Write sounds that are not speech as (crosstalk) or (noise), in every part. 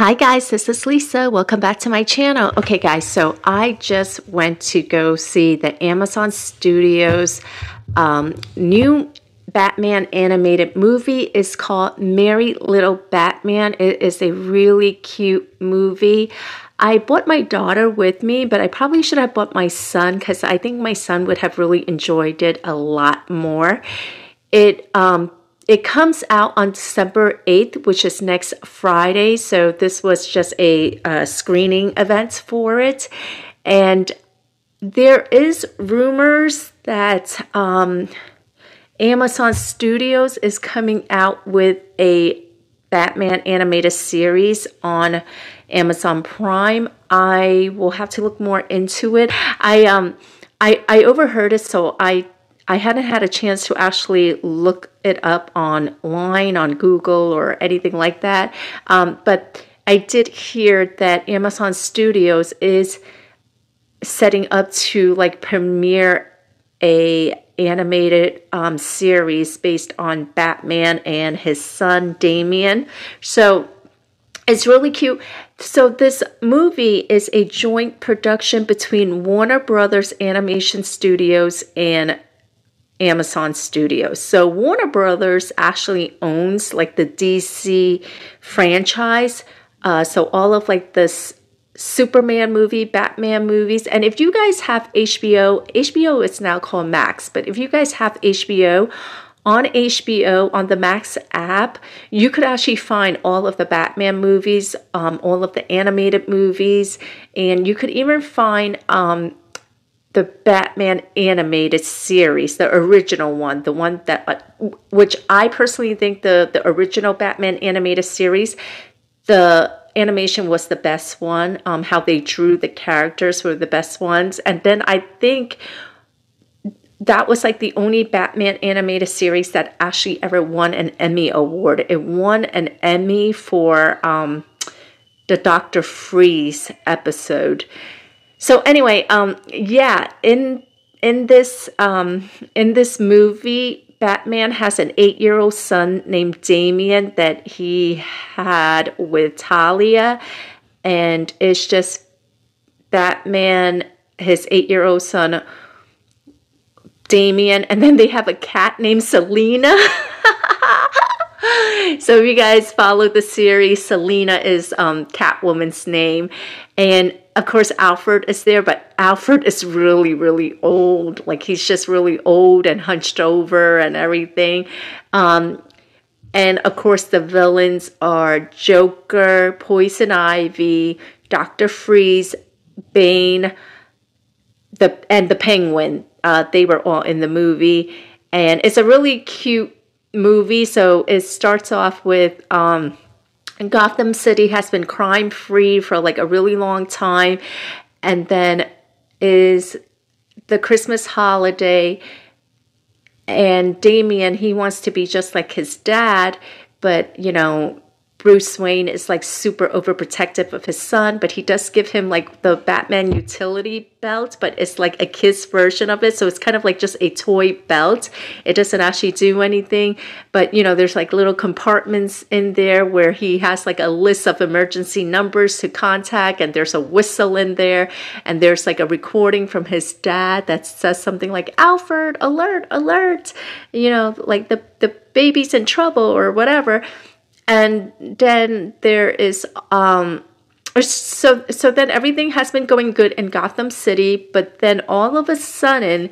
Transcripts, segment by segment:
Hi guys, this is Lisa. Welcome back to my channel. Okay guys, so I just went to go see the Amazon Studios um, new Batman animated movie. It's called Merry Little Batman. It is a really cute movie. I brought my daughter with me, but I probably should have brought my son because I think my son would have really enjoyed it a lot more. It um, it comes out on December 8th, which is next Friday. So this was just a, screening event for it. And there is rumors that um, Amazon Studios is coming out with a Batman animated series on Amazon Prime. I will have to look more into it. I um I I overheard it, so I I hadn't had a chance to actually look it up online on Google or anything like that. Um, but I did hear that Amazon Studios is setting up to like premiere a animated um, series based on Batman and his son Damian. So it's really cute. So this movie is a joint production between Warner Brothers Animation Studios and Amazon Studios. So Warner Brothers actually owns like the DC franchise. Uh, so all of like this Superman movie, Batman movies. And if you guys have HBO, HBO is now called Max, but if you guys have HBO, on HBO, on the Max app, you could actually find all of the Batman movies, um, all of the animated movies, and you could even find um, the Batman animated series, the original one, the one that, uh, which I personally think the the original Batman animated series, the animation was the best one. Um, how they drew the characters were the best ones, and then I think that was like the only Batman animated series that actually ever won an Emmy award. It won an Emmy for um, the Doctor Freeze episode so anyway, um, yeah, in in this um, in this movie, Batman has an eight-year-old son named Damian that he had with Talia, and it's just Batman, his eight-year-old son Damian, and then they have a cat named Selina. (laughs) so if you guys follow the series, Selina is um, Catwoman's name, and of course Alfred is there, but Alfred is really, really old. Like he's just really old and hunched over and everything. Um, and of course the villains are Joker, Poison Ivy, Doctor Freeze, Bane, the and the Penguin. Uh, they were all in the movie, and it's a really cute movie. So it starts off with. Um, Gotham City has been crime free for like a really long time. And then is the Christmas holiday. And Damian, he wants to be just like his dad, but you know, Bruce Wayne is like super overprotective of his son, but he does give him like the Batman utility belt, but it's like a kid's version of it. So it's kind of like just a toy belt. It doesn't actually do anything, but you know, there's like little compartments in there where he has like a list of emergency numbers to contact, and there's a whistle in there, and there's like a recording from his dad that says something like Alfred, alert, alert, you know, like the, the baby's in trouble or whatever and then there is um so so then everything has been going good in Gotham City, but then all of a sudden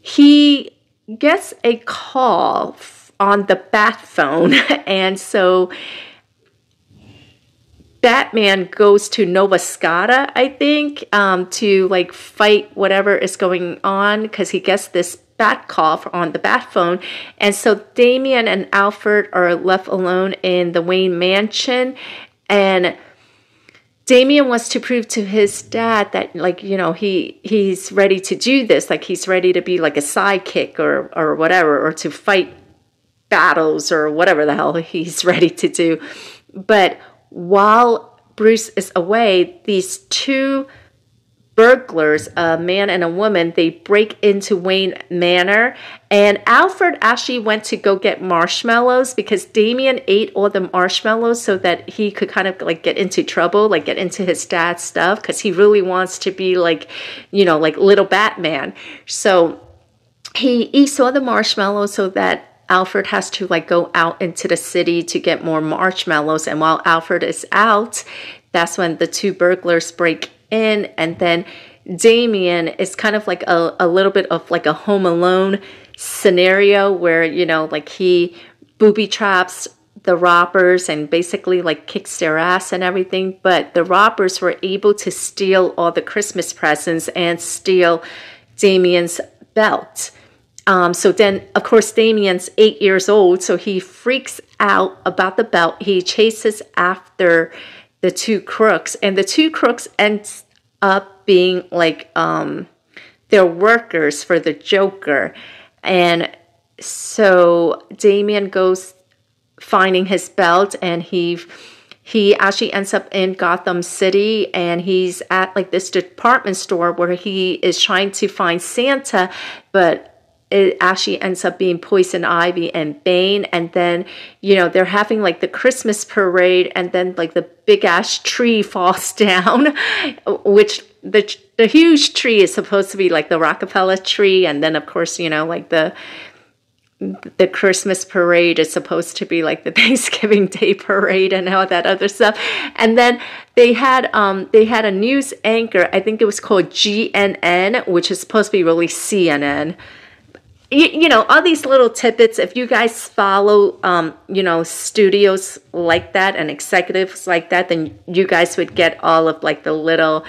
he gets a call on the bat phone. (laughs) And so Batman goes to Nova Scotia, I think, um, to like fight whatever is going on because he gets this bat call on the bat phone. And so Damian and Alfred are left alone in the Wayne mansion. And Damian wants to prove to his dad that like you know he he's ready to do this like he's ready to be like a sidekick or or whatever or to fight battles or whatever the hell he's (laughs) ready to do but while Bruce is away these two burglars, a man and a woman, they break into Wayne Manor. And Alfred actually went to go get marshmallows because Damian ate all the marshmallows so that he could kind of like get into trouble, like get into his dad's stuff because he really wants to be like, you know, like little Batman. So he he saw the marshmallows so that Alfred has to like go out into the city to get more marshmallows. And while Alfred is out, that's when the two burglars break in and then Damian is kind of like a, a little bit of like a home alone scenario where you know like he booby traps the robbers and basically like kicks their ass and everything but the robbers were able to steal all the christmas presents and steal damian's belt. Um, so then of course damian's eight years old so he freaks out about the belt. He chases after the two crooks, and the two crooks ends up being like um, they're workers for the Joker, and so Damian goes finding his belt, and he he actually ends up in Gotham City and he's at like this department store where he is trying to find Santa, but it actually ends up being Poison Ivy and Bane. And then, you know, they're having like the Christmas parade, and then like the big ash tree (laughs) falls down, which the the huge tree is supposed to be like the Rockefeller tree, and then of course, you know, like the the Christmas parade is supposed to be like the (laughs) Thanksgiving Day parade and all that other stuff. And then they had um they had a news anchor, I think it was called GNN, which is supposed to be really CNN you, you know all these little tidbits if you guys follow um, you know studios like that and executives like that then you guys would get all of like the little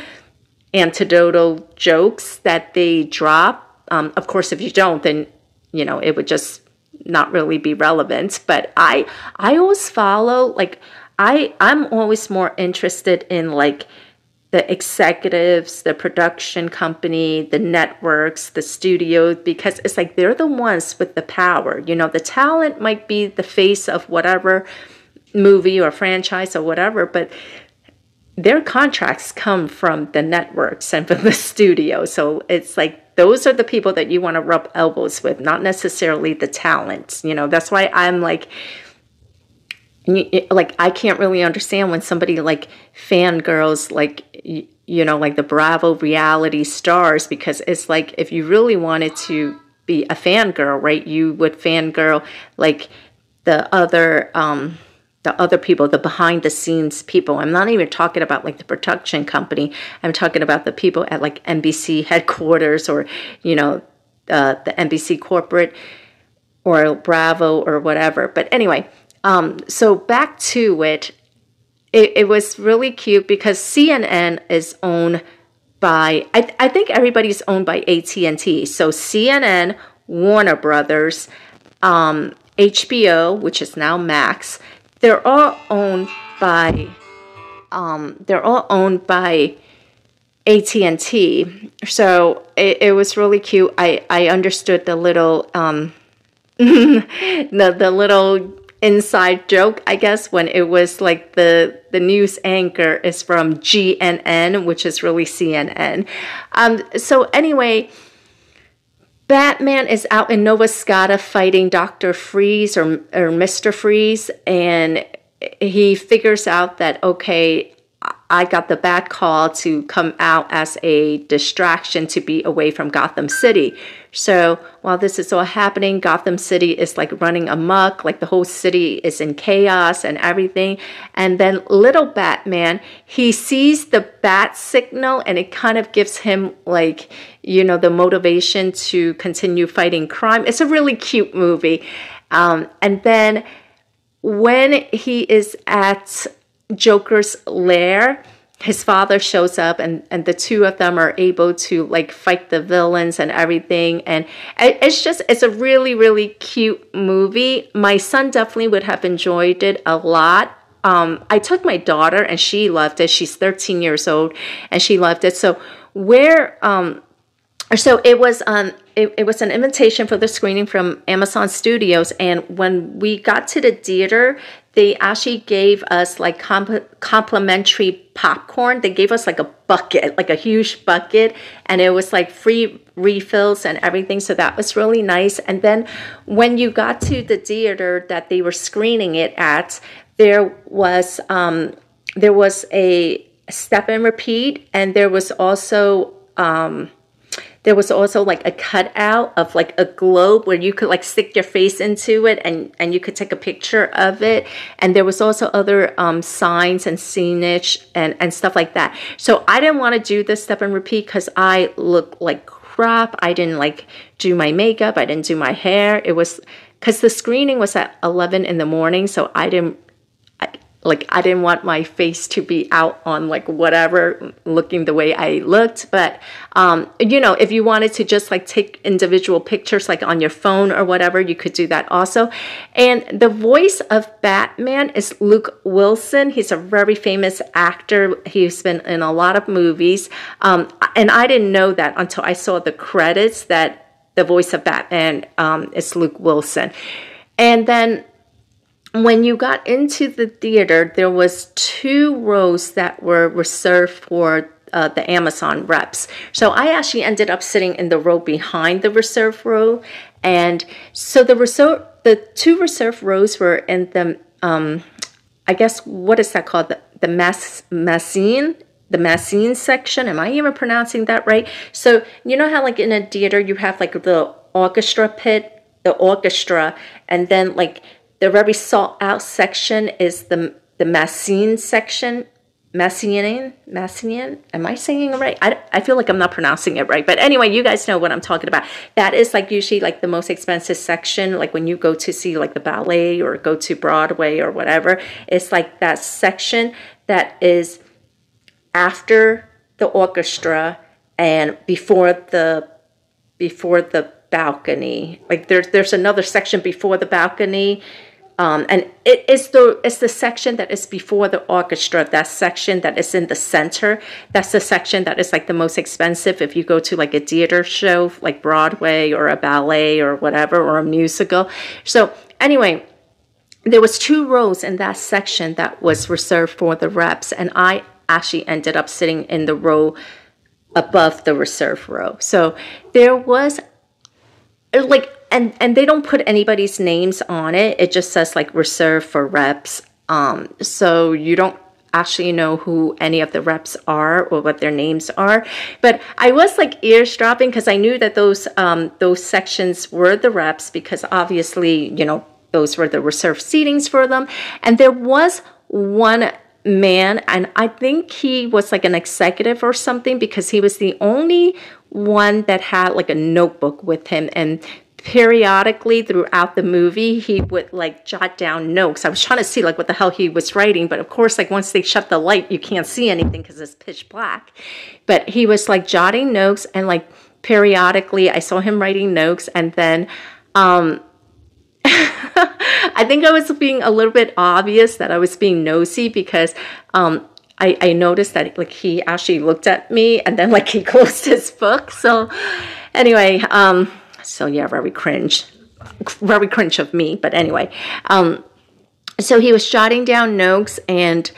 antidotal jokes that they drop. Um, of course if you don't then you know it would just not really be relevant. But i i always follow like i i'm always more interested in like the executives, the production company, the networks, the studio, because it's like they're the ones with the power. You know, the talent might be the face of whatever movie or franchise or whatever, but their contracts come from the networks and (laughs) from the studio. So it's like those are the people that you want to rub elbows with, not necessarily the talent. You know, that's why I'm like, like I can't really understand when somebody like fangirls like you know like the Bravo reality stars because it's like if you really wanted to be a fangirl, right, you would fangirl like the other um the other people, the behind the scenes people. I'm not even talking about like the production company. I'm talking about the people at like NBC headquarters or, you know, uh, the NBC corporate or Bravo or whatever. But anyway, um, so back to it, it, it was really cute because CNN is owned by I, I think everybody's owned by AT&T. So CNN, Warner Brothers, um, HBO, which is now Max, they're all owned by um, they're all owned by AT&T. So it, it was really cute. I, I understood the little um, (laughs) the the little inside joke, I guess, when it was like the the news anchor is from GNN, which is really CNN. Um, so anyway, Batman is out in Nova Scotia fighting Doctor Freeze or or Mister Freeze, and he figures out that okay, I got the bad call to come out as a distraction to be away from Gotham City. So while this is all happening, Gotham City is like running amok, like the whole city is in chaos and everything. And then little Batman, he sees the bat signal and it kind of gives him like, you know, the motivation to continue fighting crime. It's a really cute movie. Um, and then when he is at Joker's lair, his father shows up and, and the two of them are able to like fight the villains and everything. And it's just it's a really really cute movie. My son definitely would have enjoyed it a lot. Um, i took my daughter and she loved it. She's 13 years old and she loved it. So where um, so it was on it, it was an invitation for the screening from Amazon Studios. And when we got to the theater, they actually gave us like comp- complimentary popcorn. They gave us like a bucket, like a huge bucket, and it was like free refills and everything. So that was really nice. And then when you got to the theater that they were screening it at, there was um, there was a step and repeat, and there was also um, there was also like a cutout of like a globe where you could like stick your face into it and and you could take a picture of it. And there was also other um, signs and scenage and and stuff like that. So i didn't want to do this step and repeat because i look like crap. I didn't like do my makeup. I didn't do my hair. It was because the screening was at 11 in the morning so i didn't like I didn't want my face to be out on like whatever looking the way I looked. But um, you know, if you wanted to just like take individual pictures like on your phone or whatever, you could do that also. And the voice of Batman is Luke Wilson. He's a very famous actor. He's been in a lot of movies. Um, and I didn't know that until I saw the credits that the voice of Batman um, is Luke Wilson. And then when you got into the theater, there was two rows that were reserved for uh, the Amazon reps. So I actually ended up sitting in the row behind the reserve row, and so the reserve, the two reserve rows were in the, um, I guess what is that called? The the mass mezzanine the Massine section. Am I even pronouncing that right? So you know how like in a theater you have like the orchestra pit, the orchestra, and then like the very sought out section is the the Massine section. Massinian, Massinian. Am I saying it right? I, I feel like I'm not pronouncing it right. But anyway, you guys know what I'm talking about. That is like usually like the most expensive section. Like when you go to see like the ballet or go to Broadway or whatever, it's like that section that is after the orchestra and before the before the balcony. Like there's there's another section before the balcony um, and it is the it's the section that is before the orchestra. That section that is in the center. That's the section that is like the most expensive. If you go to like a theater show, like Broadway or a ballet or whatever, or a musical. So anyway, there was two rows in that section that was reserved for the reps, and I actually ended up sitting in the row above the reserve row. So there was like and and they don't put anybody's names on it. It just says like reserved for reps. Um, so you don't actually know who any of the reps are or what their names are. But I was like eavesdropping because I knew that those um, those sections were the reps because obviously you know those were the reserved seatings for them. And there was one man, and I think he was like an executive or something because he was the only one that had like a notebook with him and periodically throughout the movie he would like jot down notes. I was trying to see like what the hell he was writing but of course like once they shut the light you can't see anything because it's pitch black. But he was like jotting notes and like periodically i saw him writing notes and then um (laughs) i think i was being a little bit obvious that i was being nosy because um I, I noticed that like he actually looked at me and then like (laughs) he closed his book. So anyway um so yeah, very cringe, very cringe of me. But anyway, um, so he was jotting down notes, and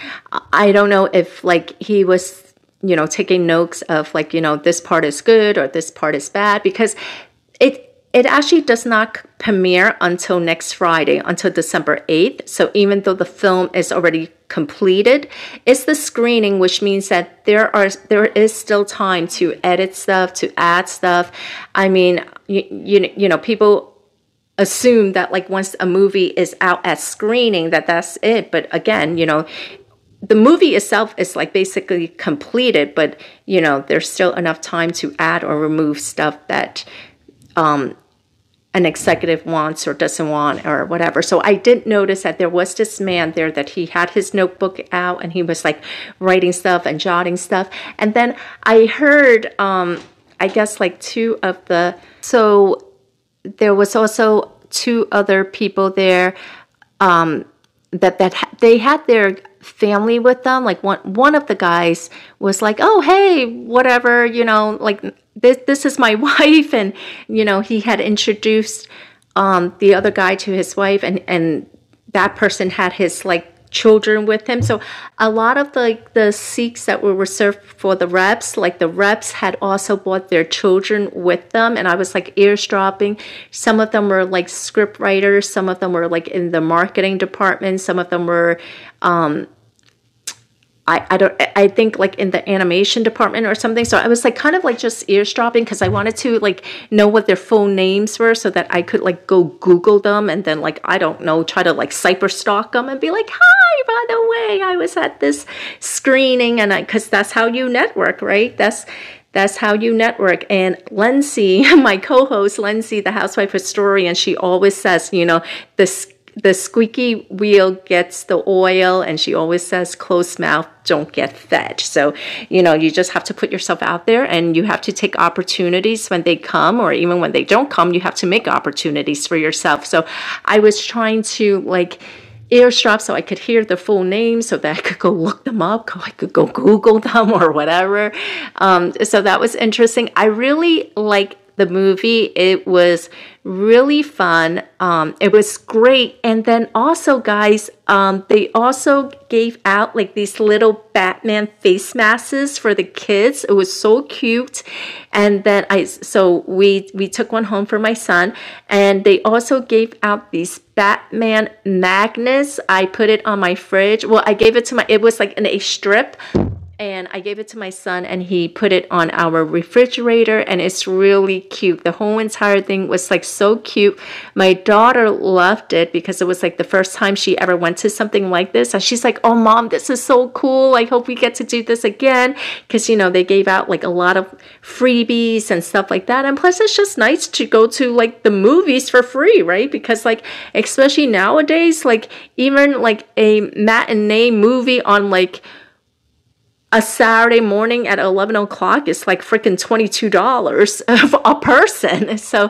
I don't know if like he was, you know, taking notes of like you know this part is good or this part is bad because it it actually does not premiere until next Friday, until December 8th. So even though the film is already completed, it's the screening, which means that there are there is still time to edit stuff, to add stuff. I mean, you, you, you know, people assume that like once a movie is out at screening that that's it but again you know the movie itself is like basically completed but you know there's still enough time to add or remove stuff that um, an executive wants or doesn't want or whatever. So I did notice that there was this man there that he had his notebook out and he was like writing stuff and jotting stuff. And then I heard, um, I guess like two of the, so there was also two other people there um, that that they had their family with them. Like one one of the guys was like, "Oh, hey, whatever, you know, like this this is my (laughs) wife," and you know, he had introduced um, the other guy to his wife, and and that person had his like children with him. So a lot of the the Sikhs that were reserved for the reps, like the reps had also brought their children with them, and I was like eavesdropping. Some of them were like script writers, some of them were like in the marketing department, some of them were um, I, I don't I think like in the animation department or something. So I was like kind of like just eavesdropping because I wanted to like know what their full names were so that I could like go Google them and then like I don't know try to like cyber stalk them and be like hi by the way I was at this screening and I because that's how you network right that's that's how you network. And Lindsay, (laughs) my co-host, Lindsay, the housewife historian, she always says, you know, this the squeaky wheel gets the oil and she always says closed mouth don't get fed so you know you just have to put yourself out there and you have to take opportunities when they come or even when they don't come you have to make opportunities for yourself so i was trying to like earstrap so I could hear the full name so that I could go look them up, I could go Google them or whatever. Um, so that was interesting. I really like the movie. It was really fun. Um, it was great. And then also, guys, um, they also gave out like these little Batman face masks for the kids. It was so cute. And then I, so we we took one home for my son, and they also gave out these Batman magnets. I put it on my fridge. Well, I gave it to my. It was like in a strip and I gave it to my son and he put it on our refrigerator and it's really cute. The whole entire thing was like so cute. My daughter loved it because it was like the first time she ever went to something like this and she's like, "Oh mom, this is so cool. I hope we get to do this again." Cuz you know, they gave out like a lot of freebies and stuff like that. And plus it's just nice to go to like the movies for free, right? Because like especially nowadays like even like a matinee movie on like a Saturday morning at 11 o'clock is like freaking $22 (laughs) a person. So,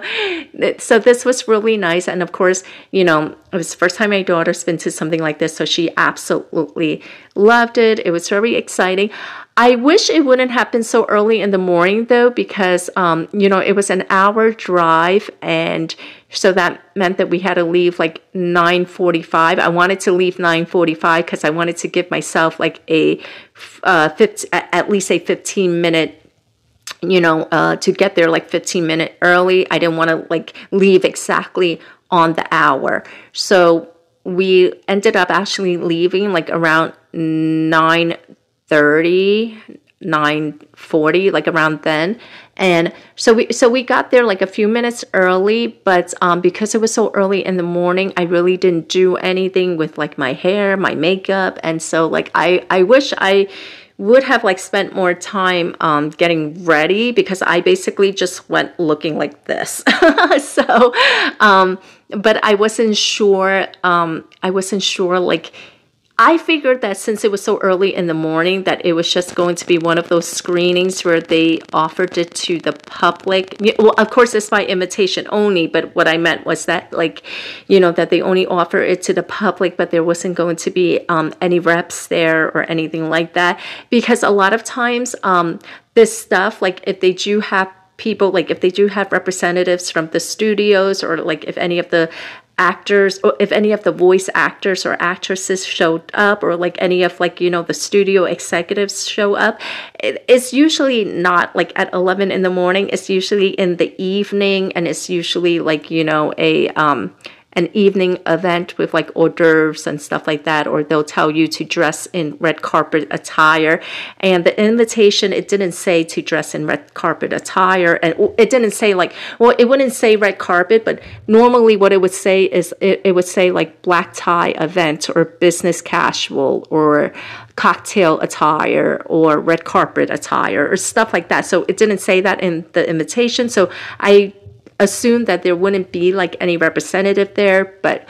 so this was really nice. And of course, you know, it was the first time my daughter's been to something like this. So she absolutely loved it. It was very exciting. I wish it wouldn't happen so early in the morning though, because, um, you know, it was an hour drive and so that meant that we had to leave like 9.45 i wanted to leave 9.45 because i wanted to give myself like a uh, 50, at least a 15 minute you know uh, to get there like 15 minute early. I didn't want to like leave exactly on the hour. So we ended up actually leaving like around 9.30 9:40 like around then. And so we so we got there like a few minutes early but um, because it was so early in the morning I really didn't do anything with like my hair my makeup. And so like I I wish I would have like spent more time um, getting ready because I basically just went looking like this. (laughs) So um, but I wasn't sure um, I wasn't sure like I figured that since it was so early in the morning that it was just going to be one of those screenings where they offered it to the public. Well, of course, it's by invitation only, but what I meant was that, like, you know, that they only offer it to the public, but there wasn't going to be um, any reps there or anything like that. Because a lot of times, um, this stuff, like, if they do have people like if they do have representatives from the studios or like if any of the actors or if any of the voice actors or actresses showed up or like any of like you know the studio executives show up it's usually not like at 11 in the morning. It's usually in the evening and it's usually like you know a um an evening event with like hors d'oeuvres and stuff like that, or they'll tell you to dress in red carpet attire. And the invitation, it didn't say to dress in red carpet attire, and it didn't say like, well, it wouldn't say red carpet, but normally what it would say is it, it would say like black tie event or business casual or cocktail attire or red carpet attire or stuff like that. So it didn't say that in the invitation. So I assumed that there wouldn't be like any representative there, but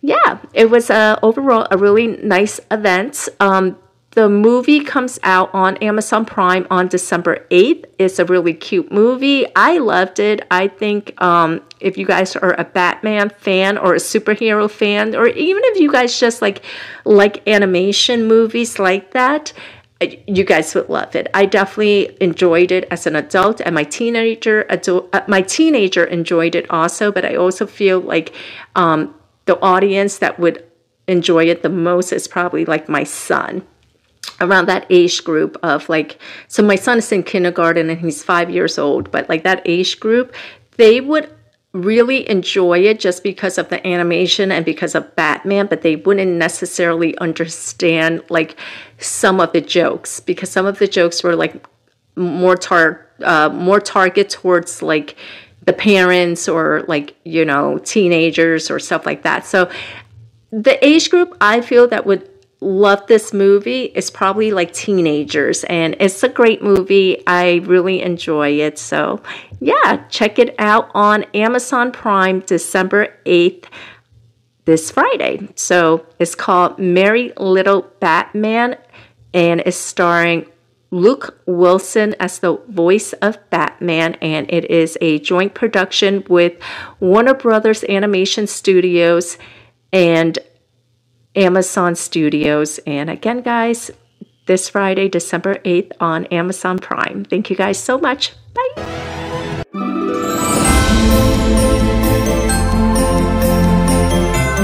yeah, it was uh, overall a really nice event. Um, the movie comes out on Amazon Prime on December 8th. It's a really cute movie. I loved it. I think um, if you guys are a Batman fan or a superhero fan, or even if you guys just like like animation movies like that, you guys would love it. I definitely enjoyed it as an adult, and my teenager adult, uh, my teenager enjoyed it also. But I also feel like um, the audience that would enjoy it the most is probably like my son around that age group of like so my son is in kindergarten and he's five years old but like that age group they would really enjoy it just because of the animation and because of batman but they wouldn't necessarily understand like some of the jokes because some of the jokes were like more tar uh, more target towards like the parents or like you know teenagers or stuff like that. So the age group I feel that would love this movie is probably like teenagers and it's a great movie. I really enjoy it. So yeah check it out on amazon prime december 8th this friday. So it's called merry little batman and it's starring luke wilson as the voice of batman and it is a joint production with warner brothers animation studios and Amazon Studios. And again, guys, this Friday, December 8th on Amazon Prime. Thank you guys so much.